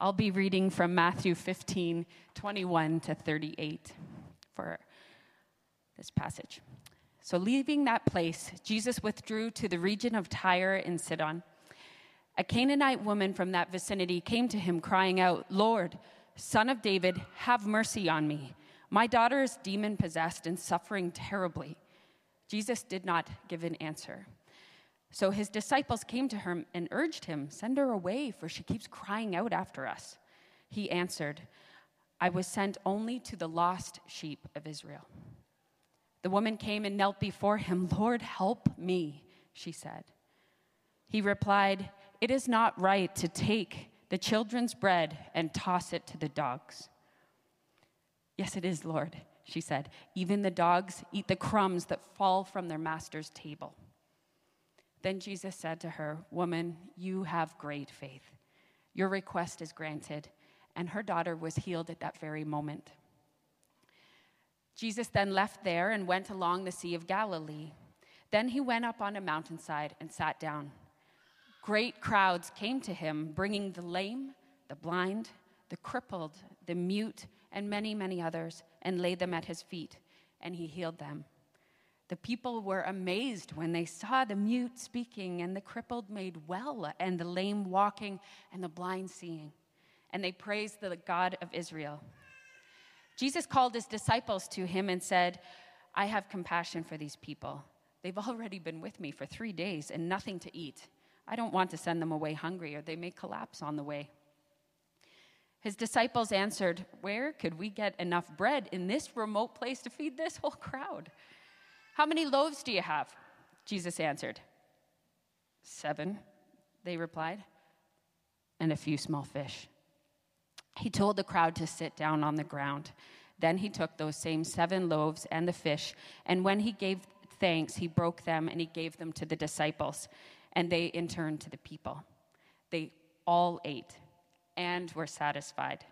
I'll be reading from Matthew 15, 21 to 38 for this passage. So, leaving that place, Jesus withdrew to the region of Tyre and Sidon. A Canaanite woman from that vicinity came to him, crying out, Lord, son of David, have mercy on me. My daughter is demon possessed and suffering terribly. Jesus did not give an answer. So his disciples came to him and urged him, Send her away, for she keeps crying out after us. He answered, I was sent only to the lost sheep of Israel. The woman came and knelt before him. Lord, help me, she said. He replied, It is not right to take the children's bread and toss it to the dogs. Yes, it is, Lord, she said. Even the dogs eat the crumbs that fall from their master's table. Then Jesus said to her, Woman, you have great faith. Your request is granted. And her daughter was healed at that very moment. Jesus then left there and went along the Sea of Galilee. Then he went up on a mountainside and sat down. Great crowds came to him, bringing the lame, the blind, the crippled, the mute, and many, many others, and laid them at his feet, and he healed them. The people were amazed when they saw the mute speaking, and the crippled made well, and the lame walking, and the blind seeing. And they praised the God of Israel. Jesus called his disciples to him and said, I have compassion for these people. They've already been with me for three days and nothing to eat. I don't want to send them away hungry, or they may collapse on the way. His disciples answered, Where could we get enough bread in this remote place to feed this whole crowd? How many loaves do you have? Jesus answered. Seven, they replied, and a few small fish. He told the crowd to sit down on the ground. Then he took those same seven loaves and the fish, and when he gave thanks, he broke them and he gave them to the disciples, and they in turn to the people. They all ate and were satisfied.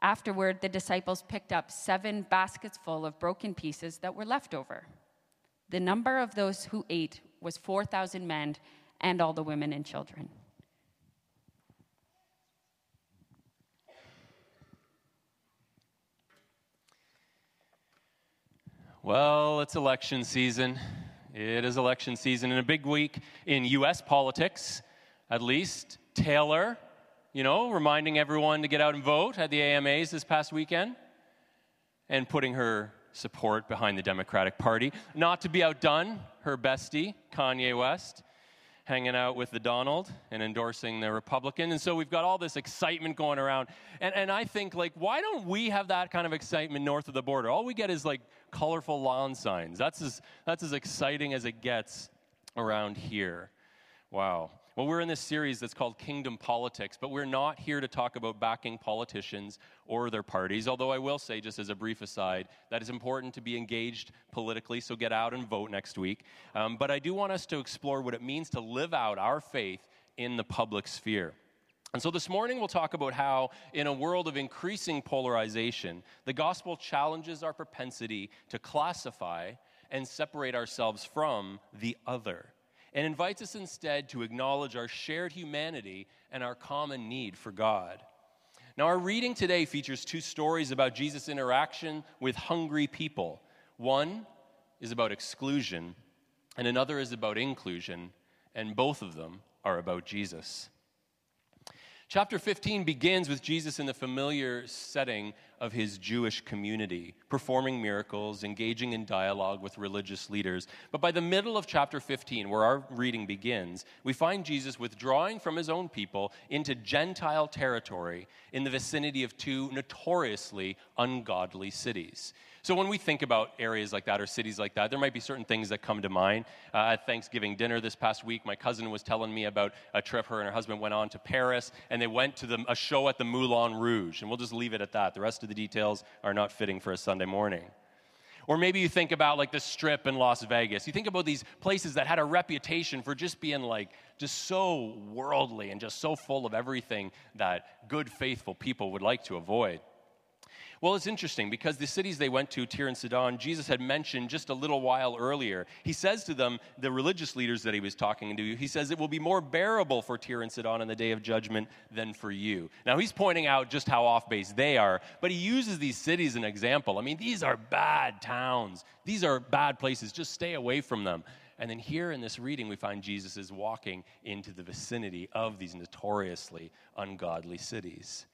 Afterward, the disciples picked up seven baskets full of broken pieces that were left over. The number of those who ate was 4,000 men and all the women and children. Well, it's election season. It is election season and a big week in U.S. politics, at least. Taylor, you know, reminding everyone to get out and vote at the AMAs this past weekend and putting her support behind the Democratic Party. Not to be outdone, her bestie, Kanye West, hanging out with the Donald and endorsing the Republican. And so we've got all this excitement going around. And, and I think, like, why don't we have that kind of excitement north of the border? All we get is like colorful lawn signs. That's as, that's as exciting as it gets around here. Wow. Well, we're in this series that's called Kingdom Politics, but we're not here to talk about backing politicians or their parties. Although I will say, just as a brief aside, that it's important to be engaged politically, so get out and vote next week. Um, but I do want us to explore what it means to live out our faith in the public sphere. And so this morning we'll talk about how, in a world of increasing polarization, the gospel challenges our propensity to classify and separate ourselves from the other and invites us instead to acknowledge our shared humanity and our common need for God. Now, our reading today features two stories about Jesus' interaction with hungry people. One is about exclusion, and another is about inclusion, and both of them are about Jesus. Chapter 15 begins with Jesus in the familiar setting of his Jewish community, performing miracles, engaging in dialogue with religious leaders. But by the middle of chapter 15, where our reading begins, we find Jesus withdrawing from his own people into Gentile territory in the vicinity of two notoriously ungodly cities. So when we think about areas like that or cities like that, there might be certain things that come to mind. Uh, at Thanksgiving dinner this past week, my cousin was telling me about a trip her and her husband went on to Paris, and they went to the, a show at the Moulin Rouge. And we'll just leave it at that. The rest of the details are not fitting for a Sunday morning. Or maybe you think about like the strip in Las Vegas. You think about these places that had a reputation for just being like just so worldly and just so full of everything that good, faithful people would like to avoid. Well, it's interesting because the cities they went to, Tyre and Sidon, Jesus had mentioned just a little while earlier. He says to them, the religious leaders that he was talking to, he says, It will be more bearable for Tyre and Sidon in the day of judgment than for you. Now, he's pointing out just how off base they are, but he uses these cities as an example. I mean, these are bad towns, these are bad places. Just stay away from them. And then here in this reading, we find Jesus is walking into the vicinity of these notoriously ungodly cities.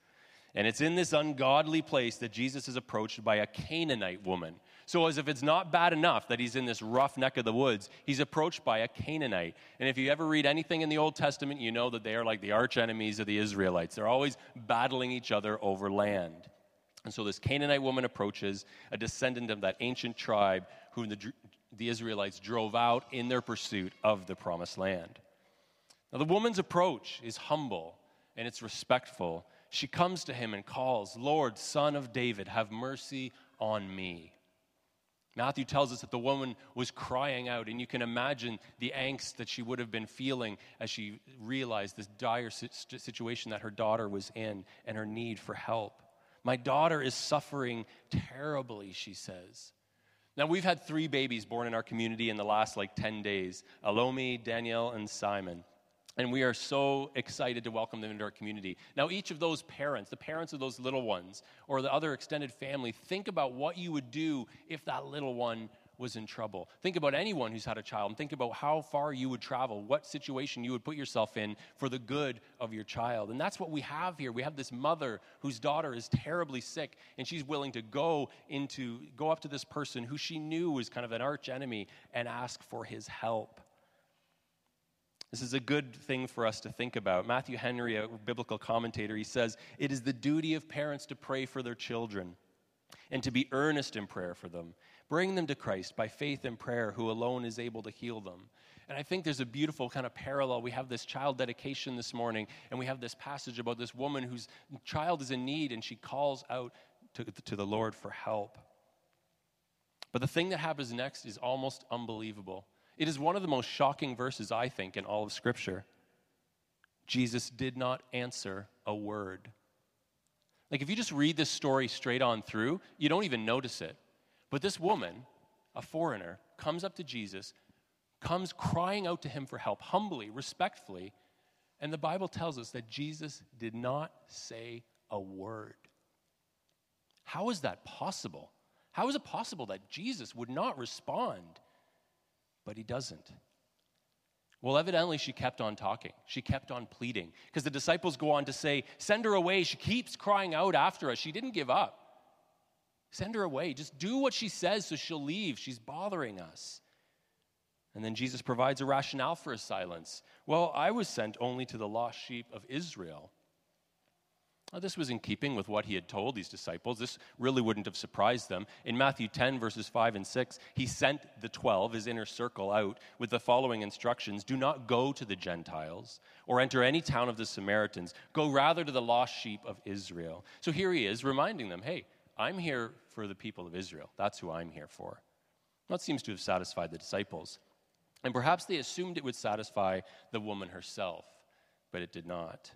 And it's in this ungodly place that Jesus is approached by a Canaanite woman. So, as if it's not bad enough that he's in this rough neck of the woods, he's approached by a Canaanite. And if you ever read anything in the Old Testament, you know that they are like the arch enemies of the Israelites. They're always battling each other over land. And so, this Canaanite woman approaches a descendant of that ancient tribe whom the, the Israelites drove out in their pursuit of the promised land. Now, the woman's approach is humble and it's respectful she comes to him and calls, Lord, son of David, have mercy on me. Matthew tells us that the woman was crying out, and you can imagine the angst that she would have been feeling as she realized this dire situation that her daughter was in and her need for help. My daughter is suffering terribly, she says. Now, we've had three babies born in our community in the last like 10 days Alomi, Danielle, and Simon. And we are so excited to welcome them into our community. Now, each of those parents, the parents of those little ones, or the other extended family, think about what you would do if that little one was in trouble. Think about anyone who's had a child and think about how far you would travel, what situation you would put yourself in for the good of your child. And that's what we have here. We have this mother whose daughter is terribly sick and she's willing to go into go up to this person who she knew was kind of an arch enemy and ask for his help. This is a good thing for us to think about. Matthew Henry, a biblical commentator, he says, It is the duty of parents to pray for their children and to be earnest in prayer for them. Bring them to Christ by faith and prayer, who alone is able to heal them. And I think there's a beautiful kind of parallel. We have this child dedication this morning, and we have this passage about this woman whose child is in need, and she calls out to, to the Lord for help. But the thing that happens next is almost unbelievable. It is one of the most shocking verses, I think, in all of Scripture. Jesus did not answer a word. Like, if you just read this story straight on through, you don't even notice it. But this woman, a foreigner, comes up to Jesus, comes crying out to him for help, humbly, respectfully, and the Bible tells us that Jesus did not say a word. How is that possible? How is it possible that Jesus would not respond? But he doesn't. Well, evidently, she kept on talking. She kept on pleading. Because the disciples go on to say, Send her away. She keeps crying out after us. She didn't give up. Send her away. Just do what she says so she'll leave. She's bothering us. And then Jesus provides a rationale for his silence. Well, I was sent only to the lost sheep of Israel. Now, this was in keeping with what he had told these disciples. This really wouldn't have surprised them. In Matthew 10, verses 5 and 6, he sent the 12, his inner circle, out with the following instructions Do not go to the Gentiles or enter any town of the Samaritans. Go rather to the lost sheep of Israel. So here he is reminding them hey, I'm here for the people of Israel. That's who I'm here for. That seems to have satisfied the disciples. And perhaps they assumed it would satisfy the woman herself, but it did not.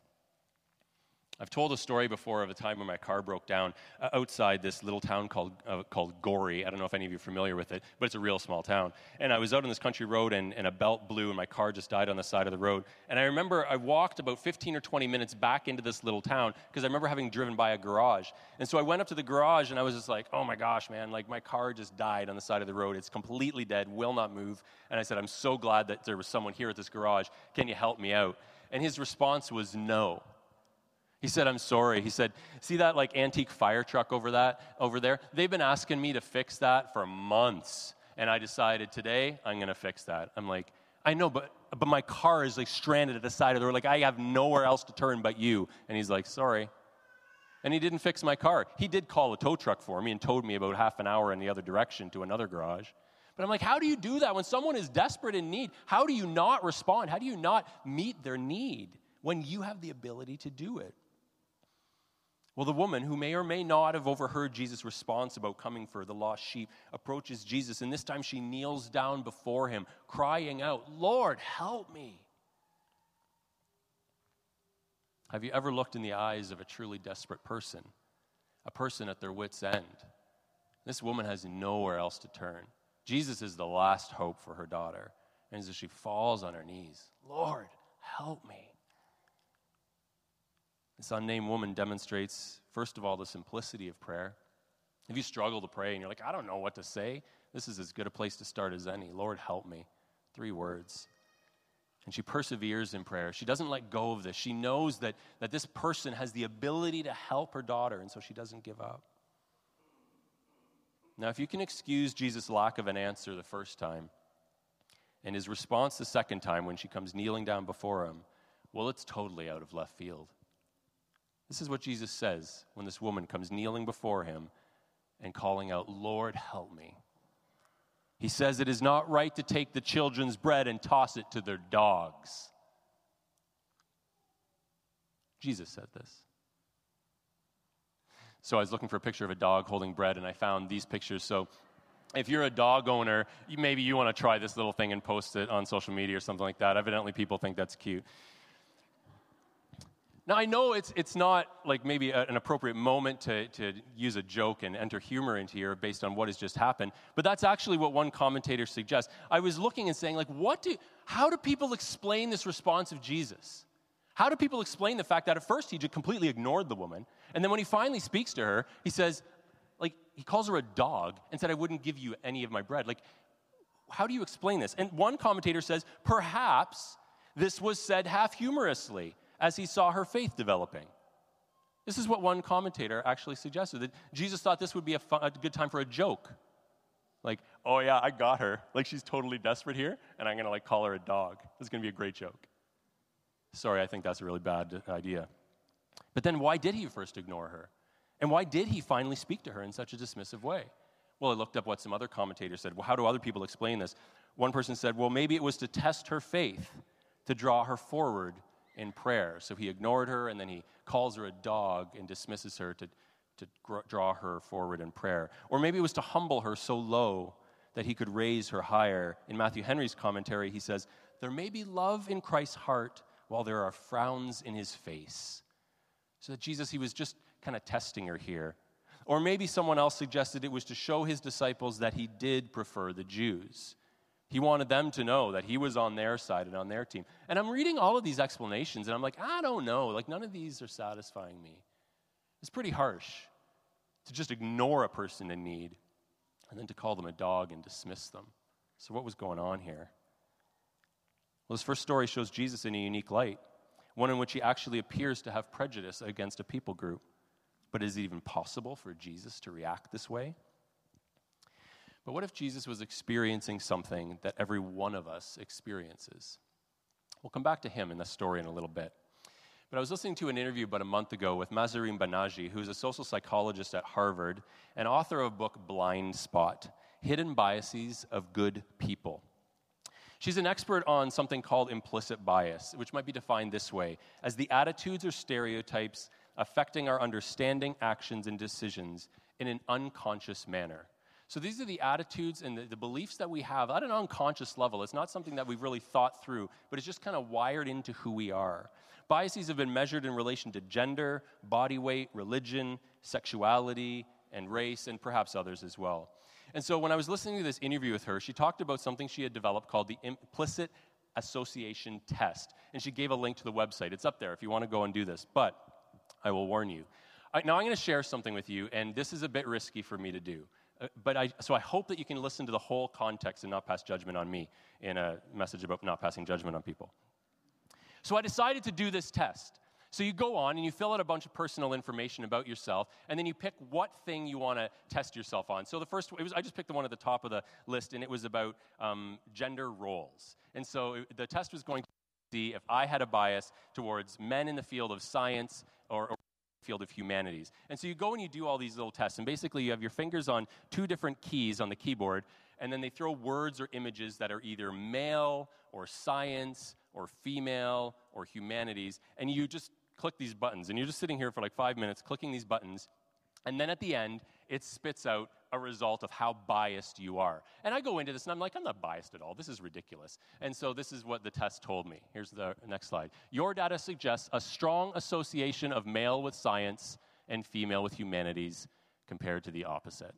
I've told a story before of a time when my car broke down uh, outside this little town called, uh, called Gorey. I don't know if any of you are familiar with it, but it's a real small town. And I was out on this country road and, and a belt blew and my car just died on the side of the road. And I remember I walked about 15 or 20 minutes back into this little town because I remember having driven by a garage. And so I went up to the garage and I was just like, oh my gosh, man, like my car just died on the side of the road. It's completely dead, will not move. And I said, I'm so glad that there was someone here at this garage. Can you help me out? And his response was no. He said, I'm sorry. He said, see that like antique fire truck over that over there? They've been asking me to fix that for months. And I decided today I'm gonna fix that. I'm like, I know, but but my car is like stranded at the side of the road. Like I have nowhere else to turn but you. And he's like, sorry. And he didn't fix my car. He did call a tow truck for me and towed me about half an hour in the other direction to another garage. But I'm like, how do you do that when someone is desperate in need? How do you not respond? How do you not meet their need when you have the ability to do it? Well, the woman, who may or may not have overheard Jesus' response about coming for the lost sheep, approaches Jesus, and this time she kneels down before him, crying out, Lord, help me. Have you ever looked in the eyes of a truly desperate person? a person at their wits' end. This woman has nowhere else to turn. Jesus is the last hope for her daughter. And as she falls on her knees, Lord, help me. This unnamed woman demonstrates, first of all, the simplicity of prayer. If you struggle to pray and you're like, I don't know what to say, this is as good a place to start as any. Lord, help me. Three words. And she perseveres in prayer. She doesn't let go of this. She knows that, that this person has the ability to help her daughter, and so she doesn't give up. Now, if you can excuse Jesus' lack of an answer the first time, and his response the second time when she comes kneeling down before him, well, it's totally out of left field. This is what Jesus says when this woman comes kneeling before him and calling out, Lord, help me. He says it is not right to take the children's bread and toss it to their dogs. Jesus said this. So I was looking for a picture of a dog holding bread, and I found these pictures. So if you're a dog owner, maybe you want to try this little thing and post it on social media or something like that. Evidently, people think that's cute. Now, I know it's, it's not like maybe a, an appropriate moment to, to use a joke and enter humor into here based on what has just happened, but that's actually what one commentator suggests. I was looking and saying, like, what do, how do people explain this response of Jesus? How do people explain the fact that at first he just completely ignored the woman, and then when he finally speaks to her, he says, like, he calls her a dog and said, I wouldn't give you any of my bread. Like, how do you explain this? And one commentator says, perhaps this was said half humorously as he saw her faith developing. This is what one commentator actually suggested that Jesus thought this would be a, fun, a good time for a joke. Like, oh yeah, I got her. Like she's totally desperate here, and I'm gonna like call her a dog. This is gonna be a great joke. Sorry, I think that's a really bad idea. But then why did he first ignore her? And why did he finally speak to her in such a dismissive way? Well, I looked up what some other commentators said. Well, how do other people explain this? One person said, well, maybe it was to test her faith, to draw her forward in prayer. So he ignored her and then he calls her a dog and dismisses her to, to draw her forward in prayer. Or maybe it was to humble her so low that he could raise her higher. In Matthew Henry's commentary, he says, There may be love in Christ's heart while there are frowns in his face. So that Jesus, he was just kind of testing her here. Or maybe someone else suggested it was to show his disciples that he did prefer the Jews. He wanted them to know that he was on their side and on their team. And I'm reading all of these explanations and I'm like, I don't know. Like, none of these are satisfying me. It's pretty harsh to just ignore a person in need and then to call them a dog and dismiss them. So, what was going on here? Well, this first story shows Jesus in a unique light, one in which he actually appears to have prejudice against a people group. But is it even possible for Jesus to react this way? But what if Jesus was experiencing something that every one of us experiences? We'll come back to him in this story in a little bit. But I was listening to an interview about a month ago with Mahzarin Banaji, who's a social psychologist at Harvard and author of a book Blind Spot Hidden Biases of Good People. She's an expert on something called implicit bias, which might be defined this way as the attitudes or stereotypes affecting our understanding, actions, and decisions in an unconscious manner. So these are the attitudes and the, the, beliefs that we have at an unconscious level. It's not something that we've really thought through, but it's just kind of wired into who we are. Biases have been measured in relation to gender, body weight, religion, sexuality, and race, and perhaps others as well. And so when I was listening to this interview with her, she talked about something she had developed called the implicit association test. And she gave a link to the website. It's up there if you want to go and do this. But I will warn you. I, now I'm going to share something with you, and this is a bit risky for me to do. Uh, but I, so I hope that you can listen to the whole context and not pass judgment on me in a message about not passing judgment on people. So I decided to do this test. So you go on and you fill out a bunch of personal information about yourself, and then you pick what thing you want to test yourself on. So the first, it was I just picked the one at the top of the list, and it was about um, gender roles. And so it, the test was going to see if I had a bias towards men in the field of science or, or field of humanities. And so you go and you do all these little tests, and basically you have your fingers on two different keys on the keyboard, and then they throw words or images that are either male or science or female or humanities, and you just click these buttons. And you're just sitting here for like five minutes clicking these buttons, and then at the end, it spits out a result of how biased you are. And I go into this and I'm like, I'm not biased at all. This is ridiculous. And so this is what the test told me. Here's the next slide. Your data suggests a strong association of male with science and female with humanities compared to the opposite.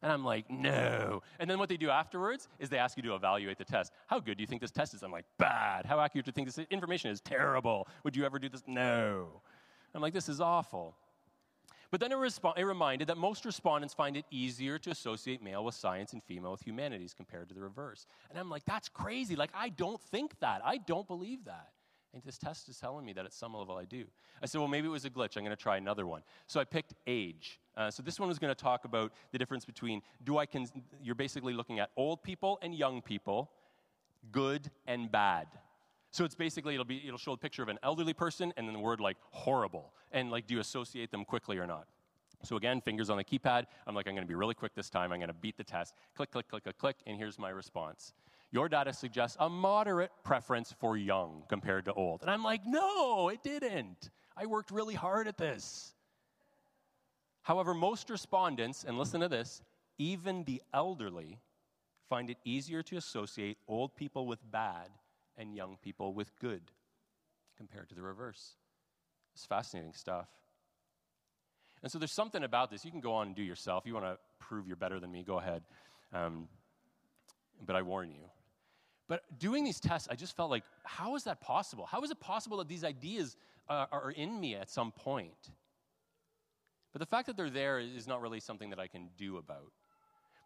And I'm like, no. And then what they do afterwards is they ask you to evaluate the test. How good do you think this test is? I'm like, bad. How accurate do you think this information is? Terrible. Would you ever do this? No. I'm like, this is awful. But then it, resp- it reminded that most respondents find it easier to associate male with science and female with humanities compared to the reverse. And I'm like, that's crazy. Like, I don't think that. I don't believe that. And this test is telling me that at some level I do. I said, well, maybe it was a glitch. I'm going to try another one. So I picked age. Uh, so this one was going to talk about the difference between do I can, you're basically looking at old people and young people, good and bad. So it's basically it'll be it'll show a picture of an elderly person and then the word like horrible and like do you associate them quickly or not. So again, fingers on the keypad. I'm like I'm going to be really quick this time. I'm going to beat the test. Click click click click click and here's my response your data suggests a moderate preference for young compared to old. And I'm like, no, it didn't. I worked really hard at this. However, most respondents, and listen to this, even the elderly, find it easier to associate old people with bad and young people with good compared to the reverse. It's fascinating stuff. And so there's something about this. You can go on and do yourself. You want to prove you're better than me, go ahead. Um, but I warn you, but doing these tests, I just felt like, how is that possible? How is it possible that these ideas uh, are in me at some point? But the fact that they're there is not really something that I can do about.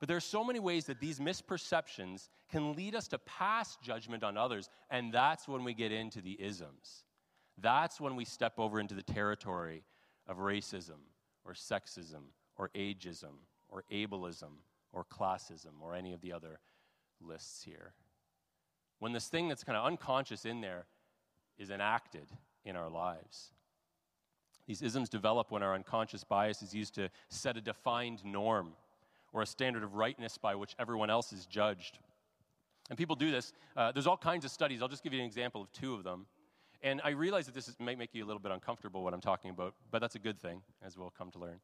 But there are so many ways that these misperceptions can lead us to pass judgment on others, and that's when we get into the isms. That's when we step over into the territory of racism or sexism or ageism or ableism or classism or any of the other lists here when this thing that's kind of unconscious in there is enacted in our lives. These isms develop when our unconscious bias is used to set a defined norm or a standard of rightness by which everyone else is judged. And people do this. Uh, there's all kinds of studies. I'll just give you an example of two of them. And I realize that this is, make you a little bit uncomfortable what I'm talking about, but that's a good thing, as we'll come to learn.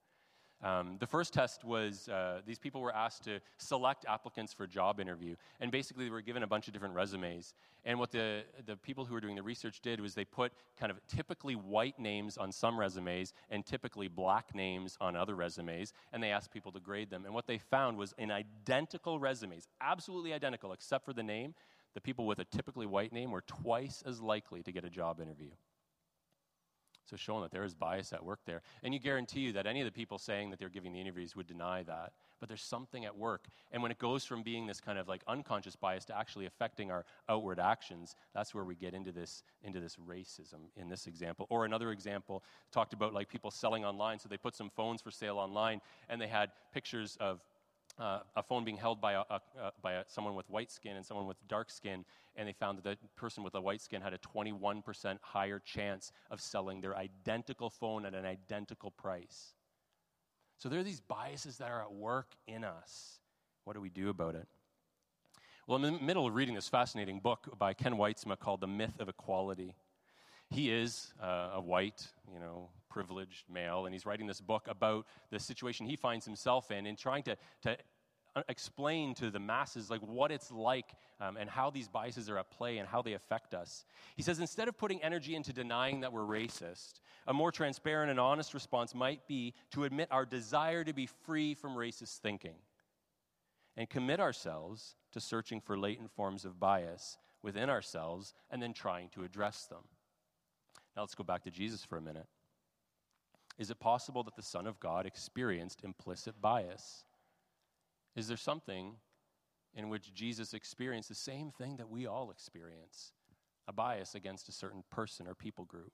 Um, the first test was uh, these people were asked to select applicants for a job interview, and basically they were given a bunch of different resumes. And what the, the people who were doing the research did was they put kind of typically white names on some resumes and typically black names on other resumes, and they asked people to grade them. And what they found was in identical resumes, absolutely identical except for the name, the people with a typically white name were twice as likely to get a job interview. So showing that there is bias at work there. And you guarantee you that any of the people saying that they're giving the interviews would deny that. But there's something at work. And when it goes from being this kind of like unconscious bias to actually affecting our outward actions, that's where we get into this into this racism in this example. Or another example talked about like people selling online. So they put some phones for sale online and they had pictures of uh, a phone being held by, a, a, uh, by a, someone with white skin and someone with dark skin, and they found that the person with the white skin had a 21% higher chance of selling their identical phone at an identical price. So there are these biases that are at work in us. What do we do about it? Well, I'm in the middle of reading this fascinating book by Ken Wytsma called The Myth of Equality. He is uh, a white, you know, privileged male, and he's writing this book about the situation he finds himself in and trying to, to explain to the masses like what it's like um, and how these biases are at play and how they affect us. He says instead of putting energy into denying that we're racist a more transparent and honest response might be to admit our desire to be free from racist thinking and commit ourselves to searching for latent forms of bias within ourselves and then trying to address them now let's go back to jesus for a minute is it possible that the Son of God experienced implicit bias? Is there something in which Jesus experienced the same thing that we all experience a bias against a certain person or people group?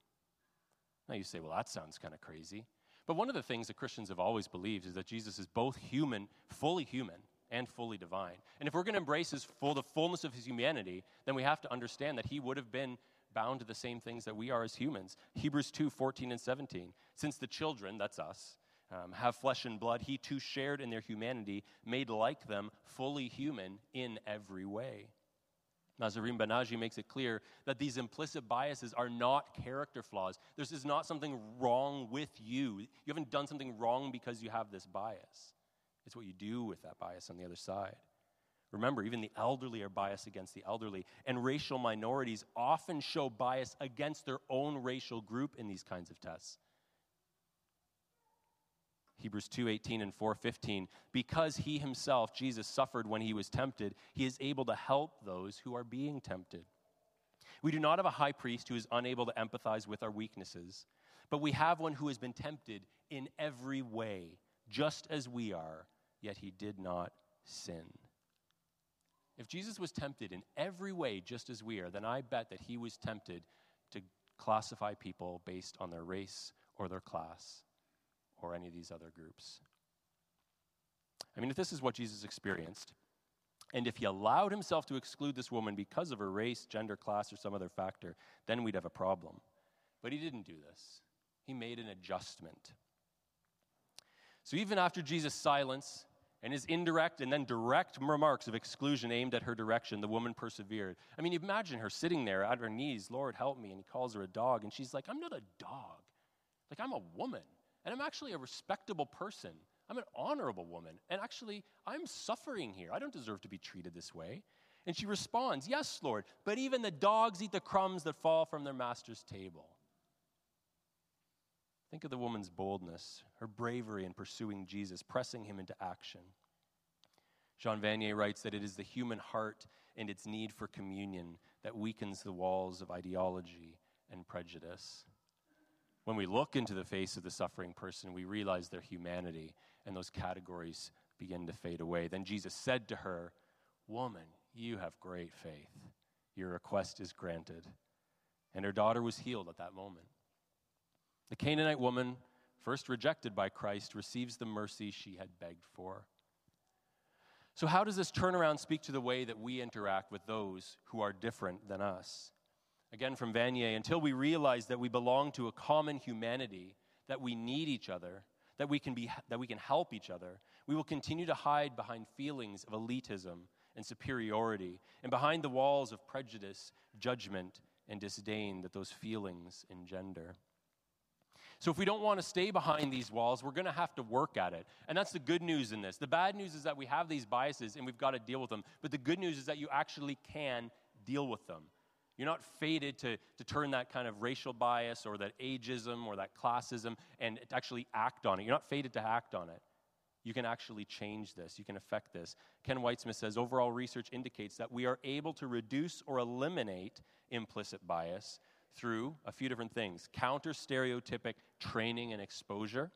Now you say, well, that sounds kind of crazy. But one of the things that Christians have always believed is that Jesus is both human, fully human, and fully divine. And if we're going to embrace his full, the fullness of his humanity, then we have to understand that he would have been bound to the same things that we are as humans. Hebrews 2 14 and 17. Since the children, that's us, um, have flesh and blood, he too shared in their humanity, made like them, fully human in every way. Mahzarin Banaji makes it clear that these implicit biases are not character flaws. This is not something wrong with you. You haven't done something wrong because you have this bias. It's what you do with that bias on the other side. Remember, even the elderly are biased against the elderly, and racial minorities often show bias against their own racial group in these kinds of tests. Hebrews 2:18 and 4:15 because he himself Jesus suffered when he was tempted he is able to help those who are being tempted. We do not have a high priest who is unable to empathize with our weaknesses, but we have one who has been tempted in every way just as we are, yet he did not sin. If Jesus was tempted in every way just as we are, then I bet that he was tempted to classify people based on their race or their class or any of these other groups. I mean, if this is what Jesus experienced, and if he allowed himself to exclude this woman because of her race, gender, class, or some other factor, then we'd have a problem. But he didn't do this, he made an adjustment. So even after Jesus' silence and his indirect and then direct remarks of exclusion aimed at her direction, the woman persevered. I mean, imagine her sitting there at her knees, Lord, help me. And he calls her a dog. And she's like, I'm not a dog. Like, I'm a woman. And I'm actually a respectable person. I'm an honorable woman. And actually, I'm suffering here. I don't deserve to be treated this way. And she responds, Yes, Lord, but even the dogs eat the crumbs that fall from their master's table. Think of the woman's boldness, her bravery in pursuing Jesus, pressing him into action. Jean Vanier writes that it is the human heart and its need for communion that weakens the walls of ideology and prejudice. When we look into the face of the suffering person, we realize their humanity, and those categories begin to fade away. Then Jesus said to her, Woman, you have great faith. Your request is granted. And her daughter was healed at that moment. The Canaanite woman, first rejected by Christ, receives the mercy she had begged for. So, how does this turnaround speak to the way that we interact with those who are different than us? Again, from Vanier, until we realize that we belong to a common humanity, that we need each other, that we can, be, that we can help each other, we will continue to hide behind feelings of elitism and superiority, and behind the walls of prejudice, judgment, and disdain that those feelings engender. So, if we don't want to stay behind these walls, we're going to have to work at it. And that's the good news in this. The bad news is that we have these biases and we've got to deal with them. But the good news is that you actually can deal with them. You're not fated to, to turn that kind of racial bias or that ageism or that classism and actually act on it. You're not fated to act on it. You can actually change this. You can affect this. Ken Wytsma says overall research indicates that we are able to reduce or eliminate implicit bias through a few different things. Counter stereotypic training and exposure,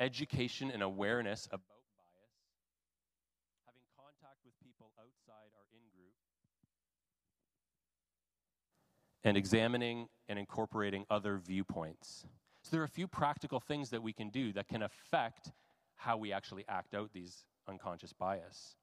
education and awareness about bias, having contact with people outside our in group. And examining and incorporating other viewpoints. So, there are a few practical things that we can do that can affect how we actually act out these unconscious bias.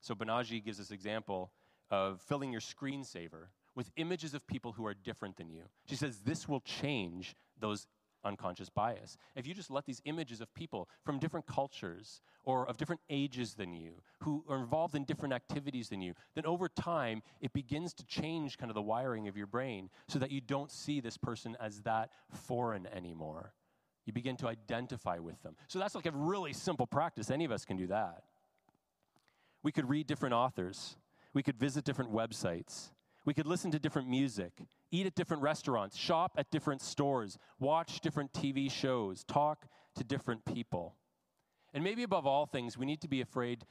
So, Banaji gives this example of filling your screensaver with images of people who are different than you. She says this will change those unconscious bias. If you just let these images of people from different cultures or of different ages than you, who are involved in different activities than you, then over time it begins to change kind of the wiring of your brain so that you don't see this person as that foreign anymore. You begin to identify with them. So that's like a really simple practice. Any of us can do that. We could read different authors, we could visit different websites. We could listen to different music, eat at different restaurants, shop at different stores, watch different TV shows, talk to different people. And maybe above all things, we need to be afraid,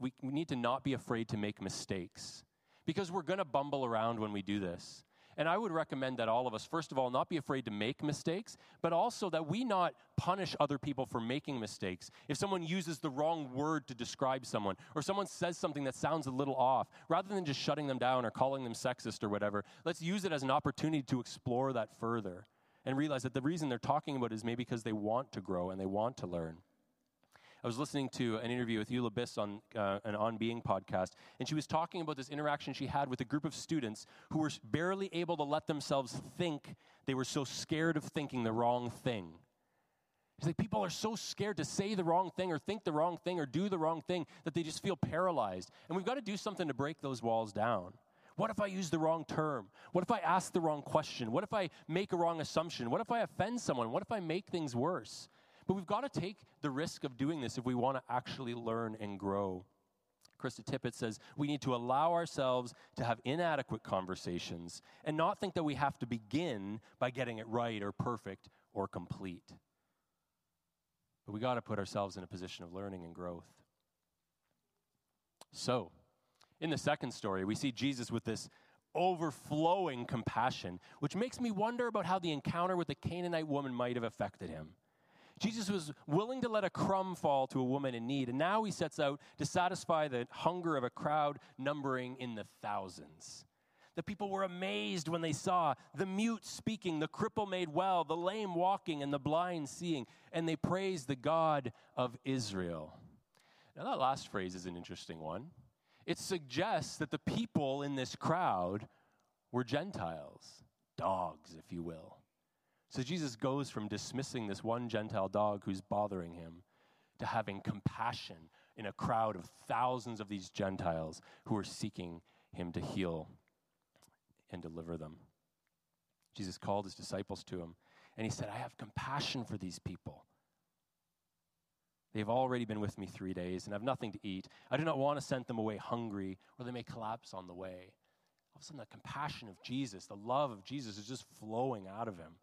we, need to not be afraid to make mistakes because we're going to bumble around when we do this. And I would recommend that all of us, first of all, not be afraid to make mistakes, but also that we not punish other people for making mistakes. If someone uses the wrong word to describe someone, or someone says something that sounds a little off, rather than just shutting them down or calling them sexist or whatever, let's use it as an opportunity to explore that further and realize that the reason they're talking about it is maybe because they want to grow and they want to learn. I was listening to an interview with Eula Biss on uh, an On Being podcast, and she was talking about this interaction she had with a group of students who were barely able to let themselves think. They were so scared of thinking the wrong thing. She's like, people are so scared to say the wrong thing or think the wrong thing or do the wrong thing that they just feel paralyzed. And we've got to do something to break those walls down. What if I use the wrong term? What if I ask the wrong question? What if I make a wrong assumption? What if I offend someone? What if I make things worse? But we've got to take the risk of doing this if we want to actually learn and grow. Krista Tippett says we need to allow ourselves to have inadequate conversations and not think that we have to begin by getting it right or perfect or complete. But we got to put ourselves in a position of learning and growth. So, in the second story, we see Jesus with this overflowing compassion, which makes me wonder about how the encounter with the Canaanite woman might have affected him. Jesus was willing to let a crumb fall to a woman in need, and now he sets out to satisfy the hunger of a crowd numbering in the thousands. The people were amazed when they saw the mute speaking, the cripple made well, the lame walking, and the blind seeing, and they praised the God of Israel. Now, that last phrase is an interesting one. It suggests that the people in this crowd were Gentiles, dogs, if you will. So Jesus goes from dismissing this one Gentile dog who's bothering him to having compassion in a crowd of thousands of these Gentiles who are seeking him to heal and deliver them. Jesus called his disciples to him and he said, I have compassion for these people. They've already been with me three days and have nothing to eat. I do not want to send them away hungry, or they may collapse on the way. All of a sudden, the compassion of Jesus, the love of Jesus, is just flowing out of him.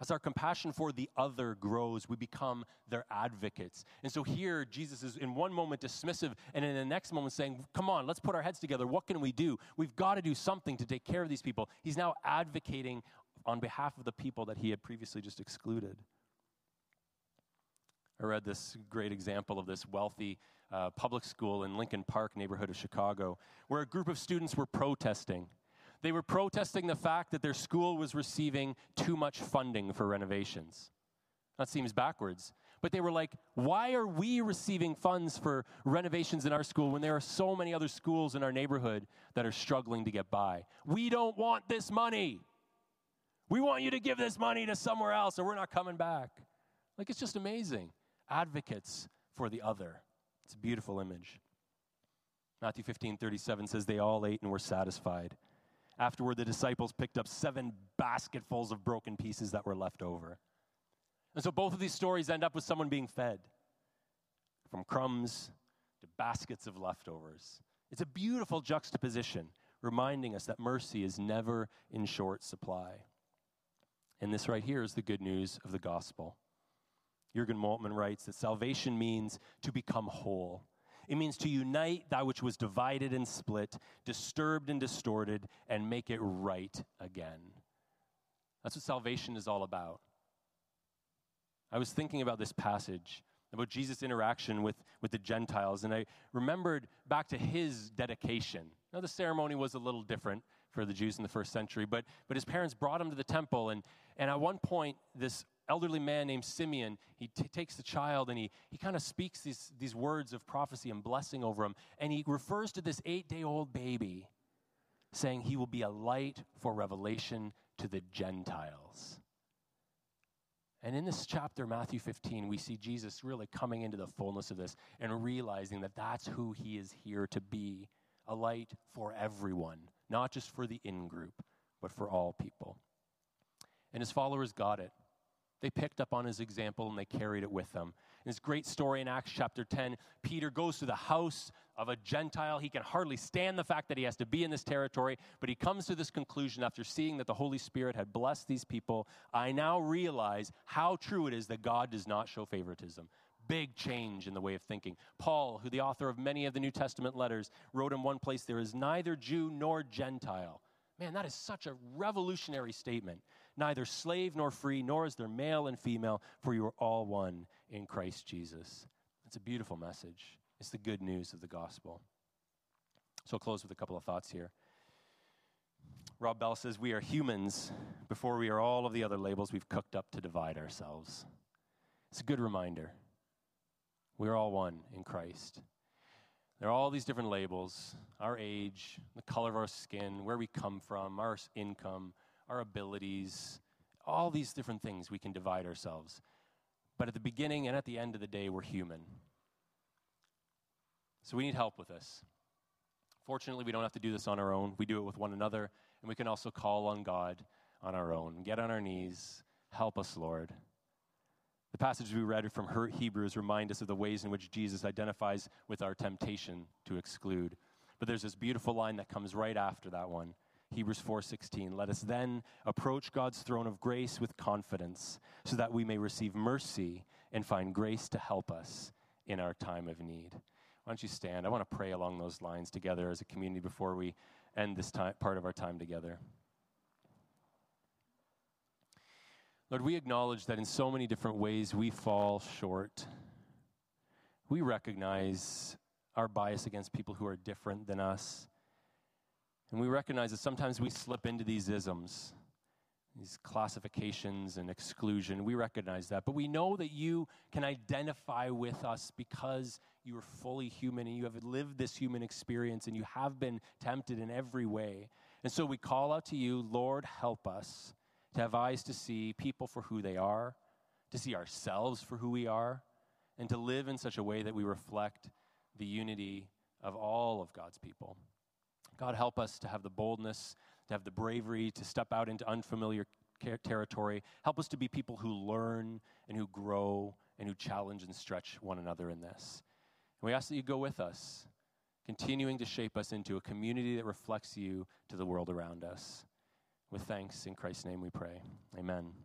As our compassion for the other grows, we become their advocates. And so here, Jesus is in one moment dismissive, and in the next moment saying, Come on, let's put our heads together. What can we do? We've got to do something to take care of these people. He's now advocating on behalf of the people that he had previously just excluded. I read this great example of this wealthy uh, public school in Lincoln Park, neighborhood of Chicago, where a group of students were protesting. They were protesting the fact that their school was receiving too much funding for renovations. That seems backwards. But they were like, why are we receiving funds for renovations in our school when there are so many other schools in our neighborhood that are struggling to get by? We don't want this money. We want you to give this money to somewhere else or we're not coming back. Like, it's just amazing advocates for the other. It's a beautiful image. Matthew 15 37 says, They all ate and were satisfied. Afterward, the disciples picked up seven basketfuls of broken pieces that were left over. And so both of these stories end up with someone being fed from crumbs to baskets of leftovers. It's a beautiful juxtaposition, reminding us that mercy is never in short supply. And this right here is the good news of the gospel. Jurgen Moltmann writes that salvation means to become whole. It means to unite that which was divided and split, disturbed and distorted, and make it right again. That's what salvation is all about. I was thinking about this passage, about Jesus' interaction with, with the Gentiles, and I remembered back to his dedication. Now, the ceremony was a little different for the Jews in the first century, but, but his parents brought him to the temple, and, and at one point, this elderly man named Simeon, he t- takes the child and he, he kind of speaks these, these words of prophecy and blessing over him. And he refers to this eight day old baby, saying he will be a light for revelation to the Gentiles. And in this chapter, Matthew 15, we see Jesus really coming into the fullness of this and realizing that that's who he is here to be a light for everyone, not just for the in group, but for all people. And his followers got it. They picked up on his example and they carried it with them. This great story in Acts chapter 10, Peter goes to the house of a Gentile. He can hardly stand the fact that he has to be in this territory, but he comes to this conclusion after seeing that the Holy Spirit had blessed these people. I now realize how true it is that God does not show favoritism big change in the way of thinking. Paul, who the author of many of the New Testament letters, wrote in one place, There is neither Jew nor Gentile. Man, that is such a revolutionary statement. Neither slave nor free, nor is there male and female, for you are all one in Christ Jesus. It's a beautiful message. It's the good news of the gospel. So I'll close with a couple of thoughts here. Rob Bell says, We are humans before we are all of the other labels we've cooked up to divide ourselves. It's a good reminder. We're all one in Christ. There are all these different labels our age, the color of our skin, where we come from, our income, our abilities, all these different things we can divide ourselves. But at the beginning and at the end of the day, we're human. So we need help with this. Fortunately, we don't have to do this on our own. We do it with one another, and we can also call on God on our own. Get on our knees. Help us, Lord. The passage we read from Hebrews remind us of the ways in which Jesus identifies with our temptation to exclude. But there's this beautiful line that comes right after that one. Hebrews 4:16 Let us then approach God's throne of grace with confidence so that we may receive mercy and find grace to help us in our time of need. Why don't you stand? I want to pray along those lines together as a community before we end this time, part of our time together. Lord, we acknowledge that in so many different ways we fall short. We recognize our bias against people who are different than us. And we recognize that sometimes we slip into these isms, these classifications and exclusion. We recognize that. But we know that you can identify with us because you are fully human and you have lived this human experience and you have been tempted in every way. And so we call out to you, Lord, help us to have eyes to see people for who they are, to see ourselves for who we are, and to live in such a way that we reflect the unity of all of God's people. God, help us to have the boldness, to have the bravery to step out into unfamiliar territory. Help us to be people who learn and who grow and who challenge and stretch one another in this. And we ask that you go with us, continuing to shape us into a community that reflects you to the world around us. With thanks, in Christ's name we pray. Amen.